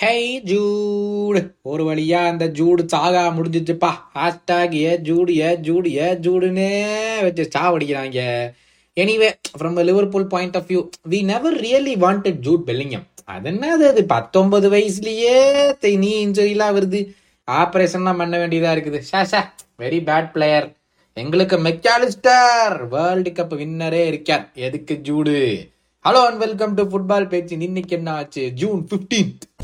Hey Jude ஒரு வழியா அந்த Jude saga முடிஞ்சிச்சுப்பா. Hashtag hey Jude hey Jude ஏ ஜூடுன்னே வச்சு சாவடிக்கிறாங்க. Anyway from Liverpool point of view we never really wanted Jude Bellingham அது என்னது அது? பத்தொன்பது வயசுலயே தை- நீ இன்ஜுரிலாம் வருது. ஆப்ரேஷன்லாம் பண்ண வேண்டியதா இருக்குது. Shaw Shaw very bad player எங்களுக்கு மெக்காலிஸ்டர் வேர்ல்டு கப் வின்னரே இருக்கார். எதுக்கு Jude hello and welcome to football பேச்சு இன்னைக்கு என்ன ஆச்சு? ஜூன் 15th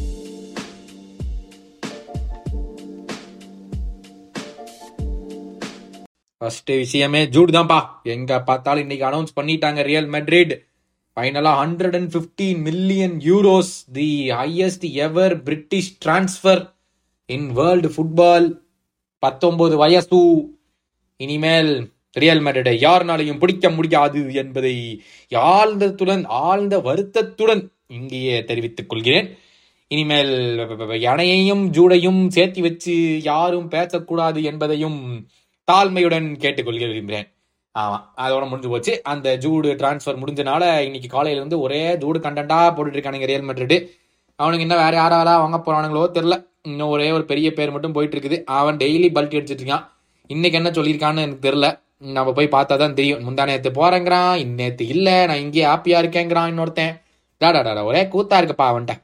ஃபர்ஸ்ட் விஷயமே ஜூட் தான்ப்பா எங்க பார்த்தாலும் இன்னைக்கு அனௌன்ஸ் பண்ணிட்டாங்க ரியல் மெட்ரிட் ஃபைனலா hundred and fifteen million euros the highest ever British transfer in world football பத்தொன்பது வயசு. இனிமேல் ரியல் மேட்ரிடை யாருனாலையும் பிடிக்க முடியாது என்பதை ஆழ்ந்தத்துடன் ஆழ்ந்த வருத்தத்துடன் இங்கேயே தெரிவித்துக் கொள்கிறேன். இனிமேல் யானையையும் ஜூடையும் சேர்த்து வச்சு யாரும் பேசக்கூடாது என்பதையும் தாழ்மையுடன் கேட்டுக்கொள்க விரும்புகிறேன். ஆமாம் அதோட முடிஞ்சு போச்சு. அந்த ஜூடு டிரான்ஸ்ஃபர் முடிஞ்சனால இன்னைக்கு காலையில இருந்து ஒரே ஜூடு கண்டென்ட்டாக போட்டுட்டு இருக்கானுங்க ரியல் மேட்ரிட் அவனுக்கு இன்னும் வேற யாராலா வாங்க போறானுங்களோ தெரில இன்னும் ஒரே ஒரு பெரிய பேர் மட்டும் போயிட்டு இருக்குது. அவன் டெய்லி பல்ட்டி அடிச்சிட்டு இருக்கான். இன்னைக்கு என்ன சொல்லியிருக்கான்னு எனக்கு தெரில நம்ம போய் பார்த்தா தான் தெரியும். முந்தா நேற்று போறேங்கிறான் இன்னேத்து இல்லை நான் இங்கேயே ஹாப்பியா இருக்கேங்கிறான் இன்னொருத்தன். டாடா டாடா ஒரே கூத்தா இருக்குப்பா அவன்கிட்ட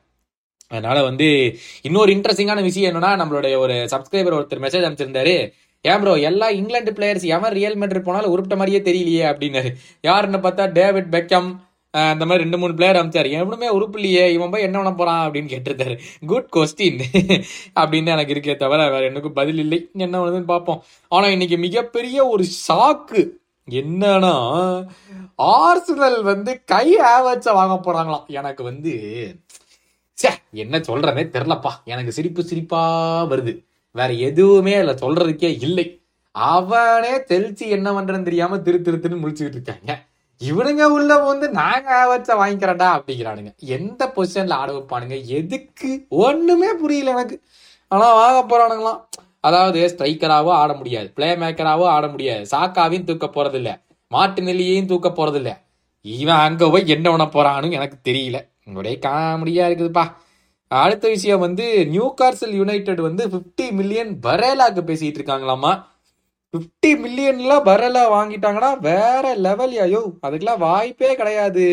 அதனால வந்து இன்னொரு இன்ட்ரெஸ்டிங்கான விஷயம் என்னன்னா நம்மளுடைய ஒரு சப்ஸ்கிரைபர் ஒருத்தர் மெசேஜ் அனுப்பிச்சிருந்தாரு. ஏன் ப்ரோ எல்லா இங்கிலாந்து பிளேயர்ஸ் எவன் ரியல் மெட்ரிட் போனாலும் உருப்பிட்ட மாதிரியே தெரியலையே அப்படின்னாரு யாருன்னு பார்த்தா டேவிட் பெக்கம் அந்த மாதிரி ரெண்டு மூணு பிளேயர் அமைச்சார். எவனுமே உருப்பு இல்லையே இவன் போய் என்ன பண்ண போறான் அப்படின்னு கேட்டிருந்தாரு. குட் கொஸ்டின் அப்படின்னு எனக்கு இருக்கே தவிர வேற எனக்கு பதில் இல்லை. என்ன பண்ணுதுன்னு பார்ப்போம். ஆனா இன்னைக்கு மிகப்பெரிய ஒரு ஷாக்கு என்னன்னா ஆர்சனல் வந்து கை ஆவச்ச வாங்க போறாங்களாம். எனக்கு வந்து ச்சே என்ன சொல்றதே தெரிலப்பா எனக்கு சிரிப்பு சிரிப்பா வருது. வேற எதுவுமே இல்ல சொல்றதுக்கே இல்லை. அவனே தெளிச்சு என்ன பண்றதுன்னு தெரியாம திரு திருத்துன்னு முடிச்சுக்கிட்டு இருக்காங்க. இவனுங்க உள்ள வந்து நாங்க வச்ச வாங்கிக்கிறடா அப்படிங்கிறானுங்க. எந்த பொசிஷன்ல ஆட வைப்பானுங்க? எதுக்கு? ஒண்ணுமே புரியல எனக்கு. ஆனா வாங்க போறானுங்களாம். அதாவது ஸ்ட்ரைக்கராவோ ஆட முடியாது. பிளே மேக்கராவோ ஆட முடியாது. சாக்காவையும் தூக்க போறது இல்ல மாட்டு நெல்லியையும் தூக்க போறது இல்ல இவன் அங்க போய் என்ன பண்ண போறான்னு எனக்கு தெரியல. ஒரே காமெடியா இருக்குதுப்பா. அடுத்த விஷயம் வந்து நியூ கார்சல் யுனைடெட் வந்து 50 மில்லியன் பரேலாக்கு பேசிட்டு இருக்காங்களாமா 50 மில்லியன்ல பரேலா வாங்கிட்டாங்கன்னா வேற லெவல் ஐயோ அதுக்கெல்லாம் வாய்ப்பே கிடையாது.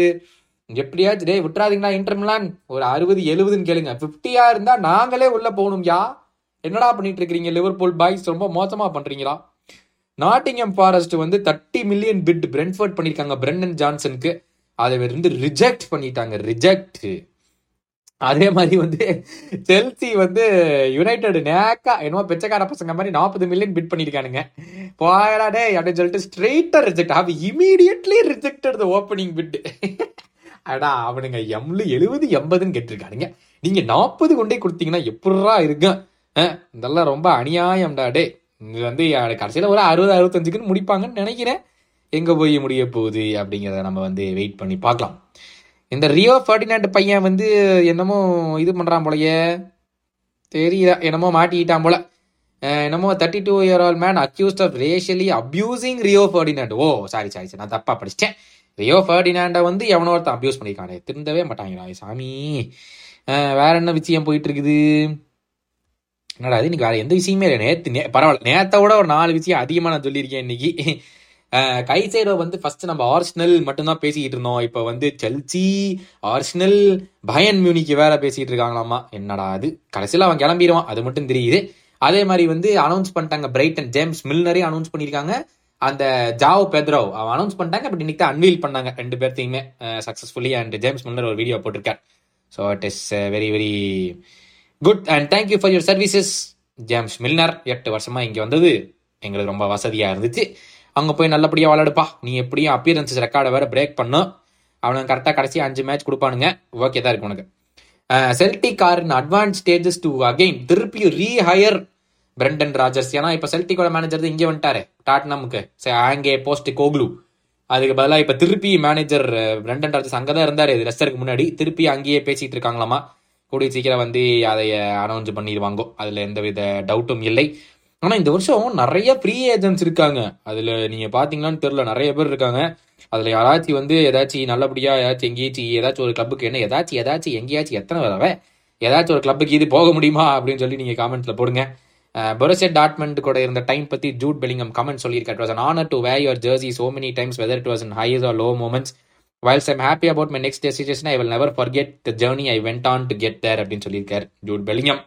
எப்படியாச்சும் டேய் விட்டுறாதீங்கன்னா இன்டர்மிலான் ஒரு அறுபது எழுபதுன்னு கேளுங்க. 50-யா இருந்தா நாங்களே உள்ள போகணும்யா. என்னடா பண்ணிட்டு இருக்கீங்க லிவர்பூல் பாய்ஸ் ரொம்ப மோசமா பண்றீங்களா? நாட்டிங்கம் ஃபாரஸ்ட் வந்து தேர்ட்டி மில்லியன் பிட் பிரென்ஃபர்ட் பண்ணிருக்காங்க பிரெண்டன் ஜான்சனுக்கு அதை வந்து ரிஜெக்ட் பண்ணிட்டாங்க ரிஜெக்ட் அதே மாதிரி வந்து செல்சி வந்து யுனைடெட் நேக்கா என்னமோ பிச்சைக்கார பசங்க மாதிரி நாற்பது மில்லியன் பிட் பண்ணியிருக்கானுங்க போயடாடே அப்படின்னு சொல்லிட்டு ஸ்ட்ரெயிட்டாக reject have immediately rejected the opening bid அடா அவனுங்க எம்லு எழுபது எண்பதுன்னு கேட்டிருக்கானுங்க. நீங்கள் நாற்பது கொண்டே கொடுத்தீங்கன்னா எப்படா இருக்கும் இதெல்லாம் ரொம்ப அநியாயம்டா டே இது வந்து கடைசியில் ஒரு அறுபது அறுபத்தஞ்சுக்குன்னு முடிப்பாங்கன்னு நினைக்கிறேன். எங்கே போய் முடிய போகுது அப்படிங்கிறத நம்ம வந்து வெயிட் பண்ணி பார்க்கலாம். இந்த ரியோ ஃபர்டினாண்ட் பையன் வந்து என்னமோ இது பண்ணுறான் போலயே. தெரியல. என்னமோ மாட்டிக்கிட்டான் போல. என்னமோ thirty two year old man accused of racially abusing Rio Ferdinand. Oh sorry sorry sir நான் தப்பா படிச்சிட்டேன். ரியோ ஃபர்டினாண்டை வந்து எவனோ ஒருத்தன் அப்யூஸ் பண்ணியிருக்கானே. திருந்தவே மாட்டாங்கடா சாமி. வேற என்ன விஷயம் போயிட்டு இருக்குது என்னடா அது இன்னைக்கு வேற எந்த விஷயமே இல்லை. நேற்று நே பரவாயில்ல. நேத்தை விட ஒரு நாலு விஷயம் அதிகமாக நான் சொல்லியிருக்கேன் இன்னைக்கு. கைசேடோ வந்து ஃபர்ஸ்ட் நம்ம ஆர்ஸ்னல் மட்டும்தான் பேசிக்கிட்டு இருந்தோம். இப்போ வந்து செல்சி ஆர்ஸ்னல் பயன் மியூனிக்கு வேற பேசிட்டு இருக்காங்களாமா என்னடா அது? கடைசியில் அவன் கிளம்பிடுவான். அது மட்டும் தெரியுது. அதே மாதிரி வந்து அனௌன்ஸ் பண்ணிட்டாங்க பிரைட்டன் ஜேம்ஸ் மில்னரே அனௌன்ஸ் பண்ணியிருக்காங்க. அந்த ஜாவ் பெத்ரோ அவன் அனௌன்ஸ் பண்ணிட்டாங்க பட் இன்னைக்கு தான் அன்வீல் பண்ணாங்க. ரெண்டு பேர்த்தையுமே சக்ஸஸ்ஃபுல்லி அண்ட் ஜேம்ஸ் மில்னர் ஒரு வீடியோ போட்டிருக்கார். So it is very very good and thank you for your services James Milner எட்டு வருஷமா இங்கே வந்தது. எங்களுக்கு ரொம்ப வசதியாக இருந்துச்சு. அங்கே போய் நல்லபடியாக விளாடுப்பா நீ எப்படியும் அப்பியரன்சஸ் ரெக்கார்டை வேற பிரேக் பண்ணும் அவனுக்கு கரெக்டாக கடைசி அஞ்சு மேட்ச் கொடுப்பானுங்க. ஓகே தான் இருக்கு உனக்கு. Celtic are in advance stages to again திருப்பி ரீஹயர் பிரெண்டன் ராஜர்ஸ் ஏன்னா இப்போ செல்டிக்கோட மேனேஜர் இங்கே வந்துட்டாரு. டாட்னமுக்கு அங்கே போஸ்ட் கோக்லு அதுக்கு பதிலாக இப்போ திருப்பி மேனேஜர் பிரெண்டன் ராஜர்ஸ் அங்கே தான் இருந்தார். லெஸ்டருக்கு முன்னாடி. திருப்பி அங்கேயே பேசிட்டு இருக்காங்களாமா? கூடிய சீக்கிரம் வந்து அதை அனௌன்ஸ் பண்ணிடுவாங்க. அதில் எந்தவித டவுட்டும் இல்லை. ஆனால் இந்த வருஷம் நிறைய ஃப்ரீ ஏஜென்ட்ஸ் இருக்காங்க. அதில் நீங்கள் பார்த்தீங்களான்னு தெரில நிறைய பேர் இருக்காங்க. அதில் யாராச்சும் வந்து ஏதாச்சும் நல்லபடியாக ஏதாச்சும் எங்கேயாச்சும் ஏதாச்சும் ஒரு கிளப்புக்கு என்ன ஏதாச்சும் ஏதாச்சும் எங்கேயாச்சும் எத்தனை தடவை ஏதாச்சும் ஒரு கிளப்புக்கு இது போக முடியுமா அப்படின்னு சொல்லி நீங்கள் காமெண்ட்ஸ்ல போடுங்க. பொரசெட் டாட்மெண்ட் கூட இருந்த டைம் பற்றி ஜூட் பெலிங்கம் கமெண்ட் சொல்லியிருக்காரு. Was an honour to wear your jersey so many times whether it was in highs or low moments whilst I'm happy about my next destination I will never forget the journey I went on to get there அப்படின்னு சொல்லியிருக்காரு Jude Bellingham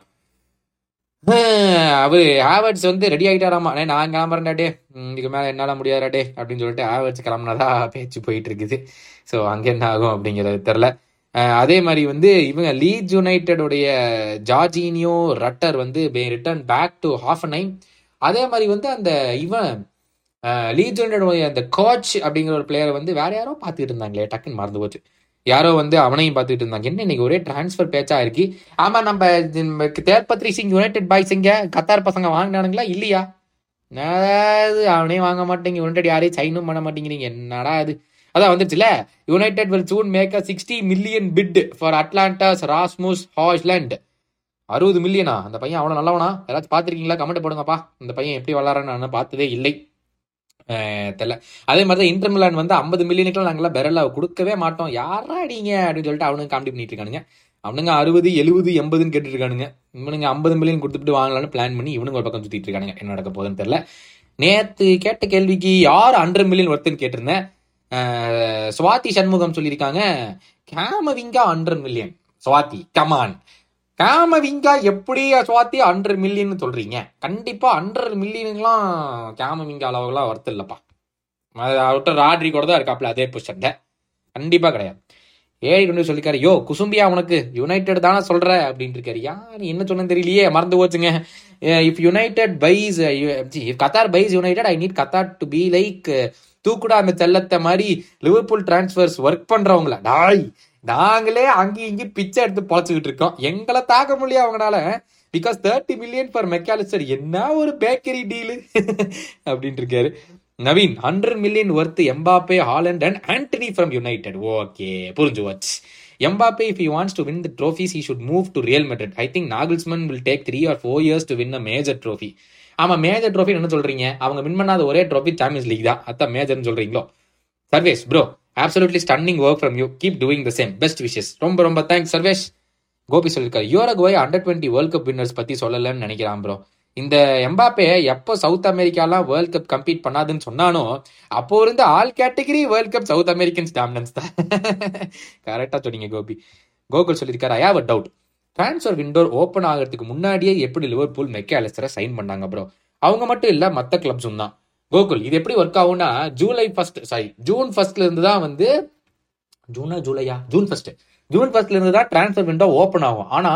அவரு Havertz வந்து ready ஆகிட்டாராமா நான் கிளம்புறேன்டா டே இதுக்கு மேல என்னால முடியாதா டே அப்படின்னு சொல்லிட்டு ஹேவர்ட்ஸ் கிளம்புனதா பேச்சு போயிட்டு இருக்குது ஸோ அங்க என்ன ஆகும் அப்படிங்கிறது தெரில அதே மாதிரி வந்து இவங்க லீட்ஸ் யுனைடெடுடைய ஜார்ஜினியோ ரட்டர் வந்து return back to half nine அதே மாதிரி வந்து அந்த இவன் லீட்ஸ் யுனைடெடுடைய அந்த கோச் அப்படிங்கிற ஒரு பிளேயரை வந்து வேற யாரோ பார்த்துட்டு இருந்தாங்களே டக்குன்னு மறந்து போச்சு. யாரோ வந்து அவனையும் பார்த்துட்டு இருந்தாங்க. என்ன இன்னைக்கு ஒரே டிரான்ஸ்ஃபர் பேச்சா இருக்கு? ஆமா நம்ம நம்ம தேர்பத்ரி சிங் யுனைடெட் பாய்ஸ் இங்க கத்தார் பசங்க வாங்கினானுங்களா? இல்லையா? அதாவது அவனையும் வாங்க மாட்டேங்க. யுனைடெட் யாரையும் சைனும் பண்ண மாட்டேங்கிறீங்க. என்னடா அது அதான் வந்துருச்சுல? United will soon make a sixty million bid for Atalanta's Rasmus Hojlund அறுபது மில்லியனா அந்த பையன் அவ்வளோ நல்லவனா? யாராச்சும் பார்த்துருக்கீங்களா? கமெண்ட் போடுங்கப்பா. இந்த பையன் எப்படி வளரான்னு நான் பார்த்ததே இல்லை. தெரியல அதே மாதிரி தான் இன்டர் மிலான் வந்து ஐம்பது மில்லியனுக்குலாம் நாங்களாம் பெரலாவை கொடுக்கவே மாட்டோம். யாரா அடிங்க அப்படின்னு சொல்லிட்டு அவனுங்க காமெடி பண்ணிட்டு இருக்கானுங்க. அவனுங்க அறுபது எழுபது எண்பதுன்னு கேட்டுட்டு இருக்கானுங்க. இவனுங்க ஐம்பது மில்லியன் கொடுத்துட்டு வாங்கலாம்னு பிளான் பண்ணி இவனுங்க ஒரு பக்கம் சுற்றிட்டு இருக்கானுங்க. என்ன நடக்க போகுதுன்னு தெரியல நேற்று கேட்ட கேள்விக்கு யார் ஹண்ட்ரட் மில்லியன் ஒருத்தன்னு கேட்டிருந்தேன். சுவாதி சண்முகம் சொல்லியிருக்காங்க. Camavinga hundred million Swathi come on Camavinga எப்படி சுவாத்தி ஹண்ட்ரட் மில்லியன் சொல்றீங்க? கண்டிப்பா ஹண்ட்ரட் மில்லியனுக்குலாம் கேமவிங்கா அளவுலாம் ஒர்த்து இல்லப்பா. அவர்கிட்ட ராட்ரி கூட தான் இருக்காப்ல அதே பொசிஷன்ல கண்டிப்பா கிடையாது. ஏழை கொண்டு சொல்லிருக்காரு யோ குசும்பியா உனக்கு? யுனைடெட் தானே சொல்ற? அப்படின்னு இருக்காரு. யார்? என்ன சொன்னு தெரியலையே மறந்து போச்சுங்க. If United buys Qatar buys United I need Qatar to be like தூக்குடா அந்த செல்லத்தை மாதிரி லிவர்பூல் டிரான்ஸ்பர்ஸ் ஒர்க் பண்றவங்கள. டாய் நாங்களே அங்கேயும் இங்கேயும் பிச்சை எடுத்து பொழைச்சிக்கிட்டு இருக்கோம். எங்களை தாக்க முடியும் அவங்களால because thirty million for McAllister என்ன ஒரு பேக்கரி டீலு அப்படின்ட்டு இருக்காரு. Naveen hundred million worth Mbappe Haaland and Antony from United okay புரிஞ்சு watch Mbappe if you wants to win the trophies he should move to Real Madrid I think Nagelsmann will take three or four years to win a major trophy ஆமாம் major trophy என்ன சொல்றீங்க? அவங்க win பண்ணாத ஒரே trophy champions league தான். அதான் மேஜர்னு சொல்றீங்களோ? Sarvesh bro absolutely stunning work from you keep doing the same best wishes ரொம்ப ரொம்ப தேங்க்ஸ் சர்வேஷ். கோபி சொல்லியிருக்காரு Uruguay under twenty world cup winners பத்தி சொல்லலன்னு நினைக்கிறான் ப்ரோ இந்த எம்பாப்பே எப்போ சவுத் அமெரிக்காலாம் வேர்ல்ட் கப் கம்பீட் பண்ணாதுன்னு சொன்னானோ அப்போ இருந்த all category world cup south Americans dominance தான். கரெக்டாக சொன்னீங்க கோபி. கோகுல் சொல்லியிருக்காரு I have a doubt transfer window open ஆகிறதுக்கு முன்னாடியே எப்படி லிவர்பூல் மெக்காலிஸ்டரை சைன் பண்ணாங்க ப்ரோ அவங்க மட்டும் இல்லை மற்ற கிளப்ஸும் தான். கோகுல் இது எப்படி ஒர்க் ஆகும்னா ஜூலை ஃபர்ஸ்ட் சாரி ஜூன் ஃபர்ஸ்ட்ல இருந்து தான் வந்து ஜூனா ஜூலையா ஜூன் ஃபர்ஸ்ட் ஜூன் ஃபர்ஸ்ட்ல இருந்து தான் டிரான்ஸ்ஃபர் விண்டோ ஓப்பன் ஆகும். ஆனா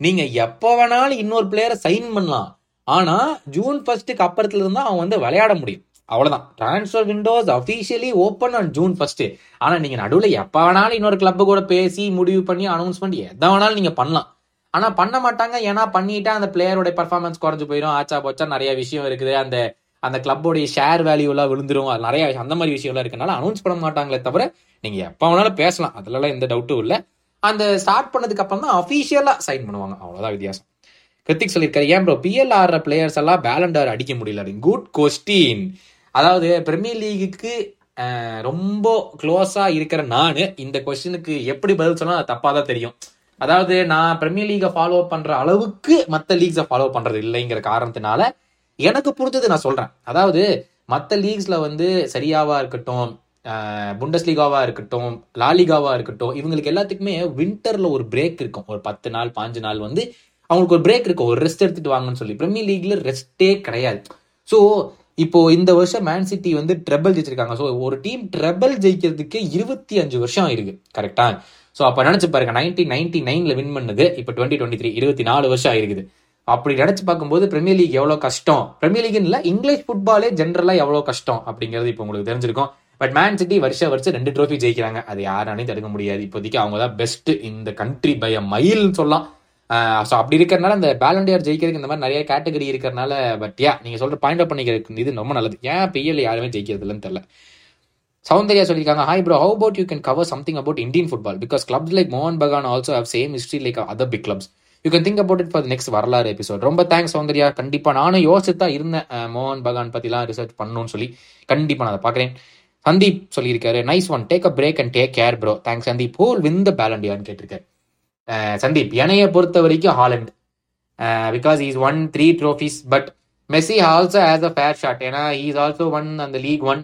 நீங்க எப்போ வேணாலும் இன்னொரு பிளேயரை சைன் பண்ணலாம். ஆனா ஜூன் ஃபர்ஸ்ட்டுக்கு அப்புறத்துல இருந்தா அவன் வந்து விளையாட முடியும். அவ்வளோதான் transfer windows officially open on June first ஆனால் நீங்கள் நடுவில் எப்போ வேணாலும் இன்னொரு கிளப் கூட பேசி முடிவு பண்ணி அனௌன்ஸ்மெண்ட் எதை வேணாலும் நீங்கள் பண்ணலாம். ஆனால் பண்ண மாட்டாங்க. ஏன்னா பண்ணிட்டா அந்த பிளேயரோட பர்ஃபார்மன்ஸ் குறைஞ்சு போயிடும் ஆச்சா போச்சா நிறைய விஷயம் இருக்குது. அந்த அந்த கிளப்போடைய ஷேர் வேல்யூலாம் விழுந்துரும். அது நிறைய அந்த மாதிரி விஷயம்லாம் இருக்கனால அனௌன்ஸ் பண்ண மாட்டாங்களே தவிர நீங்கள் எப்போ வேணாலும் பேசலாம். அதுலலாம் எந்த டவுட்டும் இல்லை. அந்த ஸ்டார்ட் பண்ணதுக்கு அப்புறம் தான் அஃபீஷியலாக சைன் பண்ணுவாங்க. அவ்வளோதான் வித்தியாசம். கிருத்திக் சொல்லியிருக்காரு ஏன் ப்ரோ பிஎல் ஆடுற பிளேயர்ஸ் எல்லாம் பேலண்டர் அடிக்க முடியல. அப்படின்னு குட் கொஸ்டின் அதாவது பிரீமியர் லீகுக்கு ரொம்ப க்ளோஸா இருக்கிற நான் இந்த கொஸ்டினுக்கு எப்படி பதில் சொன்னா தப்பாக தப்பா தான் தெரியும். அதாவது நான் பிரீமியர் லீகை ஃபாலோ பண்ற அளவுக்கு மற்ற லீக்ஸை ஃபாலோ பண்றது இல்லைங்கிற காரணத்தினால எனக்கு புரிஞ்சது நான் சொல்றேன். அதாவது மற்ற லீக்ஸ்ல வந்து சரியாவா இருக்கட்டும் புண்டஸ் லீகாவா இருக்கட்டும் லாலிகாவா இருக்கட்டும் இவங்களுக்கு எல்லாத்துக்குமே வின்டர்ல ஒரு பிரேக் இருக்கும். ஒரு பத்து நாள் பாஞ்சு நாள் வந்து அவங்களுக்கு ஒரு பிரேக் இருக்கும். ஒரு ரெஸ்ட் எடுத்துட்டு வாங்கன்னு சொல்லி. பிரீமியர் லீக்ல ரெஸ்டே கிடையாது. ஸோ இப்போ இந்த வருஷம் மேன் சிட்டி வந்து ட்ரெபிள் ஜெயிச்சிருக்காங்க. ஸோ ஒரு டீம் ட்ரெபிள் ஜெயிக்கிறதுக்கு இருபத்தி அஞ்சு வருஷம் இருக்கு கரெக்டா ஸோ அப்போ நினச்சி பாருங்க நைன்டீன் நைன்டி நைனில் வின் பண்ணது இப்போ டுவெண்ட்டி டுவெண்ட்டி த்ரீ இருபத்தி நாலு வருஷம் ஆயிருக்குது. அப்படி நினச்சி பார்க்கும்போது பிரீமியர் லீக் எவ்வளோ கஷ்டம்? பிரீமியர் லீக் இல்லை இங்கிலீஷ் ஃபுட்பாலே ஜென்ரலாக எவ்வளோ கஷ்டம்? அப்படிங்கிறது இப்போ உங்களுக்கு தெரிஞ்சிருக்கும். பட் மேன் சிட்டி வருஷம் வருஷம் ரெண்டு ட்ரோஃபி ஜெயிக்கிறாங்க. அது யாராலையும் தடுக்க முடியாது. இப்போதைக்கு அவங்க தான் பெஸ்ட் இந்த கண்ட்ரி பை அ மைல்னு சொல்லலாம். ஸோ அப்படி இருக்கிறனால அந்த பேலண்டியார் ஜெயிக்கிறதுக்கு இந்த மாதிரி நிறைய கேட்டகரி இருக்கிறனால பட் யா நீங்கள் சொல்கிற பாயிண்ட் அவுட் பண்ணிக்கிறதுக்கு இது ரொம்ப நல்லது. ஏன் பிஎல் யாருமே ஜெயிக்கிறது இல்லைன்னு தெரியல. சௌந்தர்யா சொல்லியிருக்காங்க hi bro how about you can cover something about Indian football because clubs like மோகன் Bagan also have same history like other big clubs you can think about it for next வரலாறு episode ரொம்ப thanks Soundarya. கண்டிப்பாக நானும் யோசிச்சு தான் இருந்தேன் மோகன் பகான் பற்றிலாம் ரிசர்ச் பண்ணணும்னு சொல்லி. கண்டிப்பாக நான் அதை பார்க்குறேன். சந்தீப் சொல்லியிருக்காரு nice one take a break and take care bro thanks Sandeep who'll win the பேலண்டியான்னு கேட்டிருக்காரு. சந்தீப் என்னைய பொறுத்த வரைக்கும் Haaland because is won three trophies but Messi also has a fair shot ஏன்னா இஸ் ஆல்சோ ஒன் அந்த league won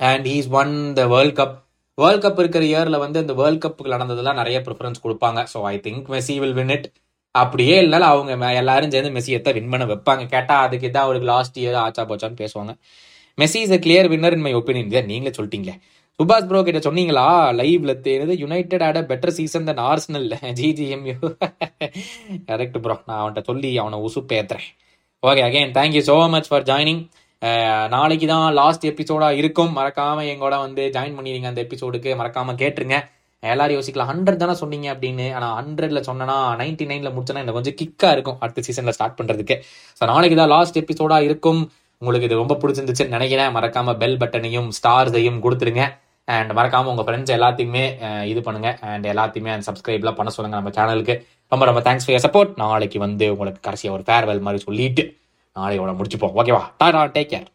and he's won the world cup world cup இருக்கிற இயர்ல வந்து இந்த வேர்ல்ட் கப்புக்கு நடந்ததெல்லாம் நிறைய ப்ரிஃபரன்ஸ் கொடுப்பாங்க. So I think Messi will win it அப்படியே இல்லைனாலும் அவங்க எல்லாரும் சேர்ந்து மெஸ்ஸியை தான் வின் பண்ண வைப்பாங்க. கேட்டால் அதுக்கு இதான் அவருக்கு லாஸ்ட் இயர் ஆச்சா போச்சான்னு பேசுவாங்க. Messi is a clear winner in my opinion நீங்களே சொல்லிட்டீங்களே. சுபாஷ் ப்ரோ கிட்ட சொன்னீங்களா? லைவ்ல தேனது United had a better season than Arsenal GGMU correct bro நான் அவன்கிட்ட சொல்லி அவனை உசுப்பேத்துறேன். Okay again thank you so much for joining நாளைக்கு தான் லாஸ்ட் எபிசோடா இருக்கும். மறக்காம எங்கூட வந்து ஜாயின் பண்ணிடுங்க அந்த எபிசோடுக்கு மறக்காம கேட்டுருங்க. எல்லாரும் யோசிக்கலாம். ஹண்ட்ரட் தானே சொன்னீங்க அப்படின்னு. ஆனால் ஹண்ட்ரட்ல சொன்னா நைன்டி நைன்ல முடிச்சனா எனக்கு கொஞ்சம் கிக்கா இருக்கும் அடுத்த சீசன்ல ஸ்டார்ட் பண்றதுக்கு. ஸோ நாளைக்கு தான் லாஸ்ட் எபிசோடா இருக்கும். உங்களுக்கு இது ரொம்ப பிடிச்சிருந்துச்சுன்னு நினைக்கிறேன். மறக்காம பெல் பட்டனையும் ஸ்டார்ஸையும் கொடுத்துருங்க. அண்ட் மறக்காம உங்க ஃப்ரெண்ட்ஸ் எல்லாத்தையுமே இது பண்ணுங்க. அண்ட் எல்லாத்தையுமே சப்ஸ்கிரைப்லாம் பண்ண சொல்லுங்க நம்ம சேனலுக்கு ரொம்ப ரொம்ப தேங்க்ஸ் ஃபார் சப்போர்ட் நாளைக்கு வந்து உங்களுக்கு கடைசியாக ஒரு ஃபேர்வெல் மாதிரி சொல்லிட்டு நாளையோட முடிச்சுப்போம். ஓகேவா டாடா டேக் கேர்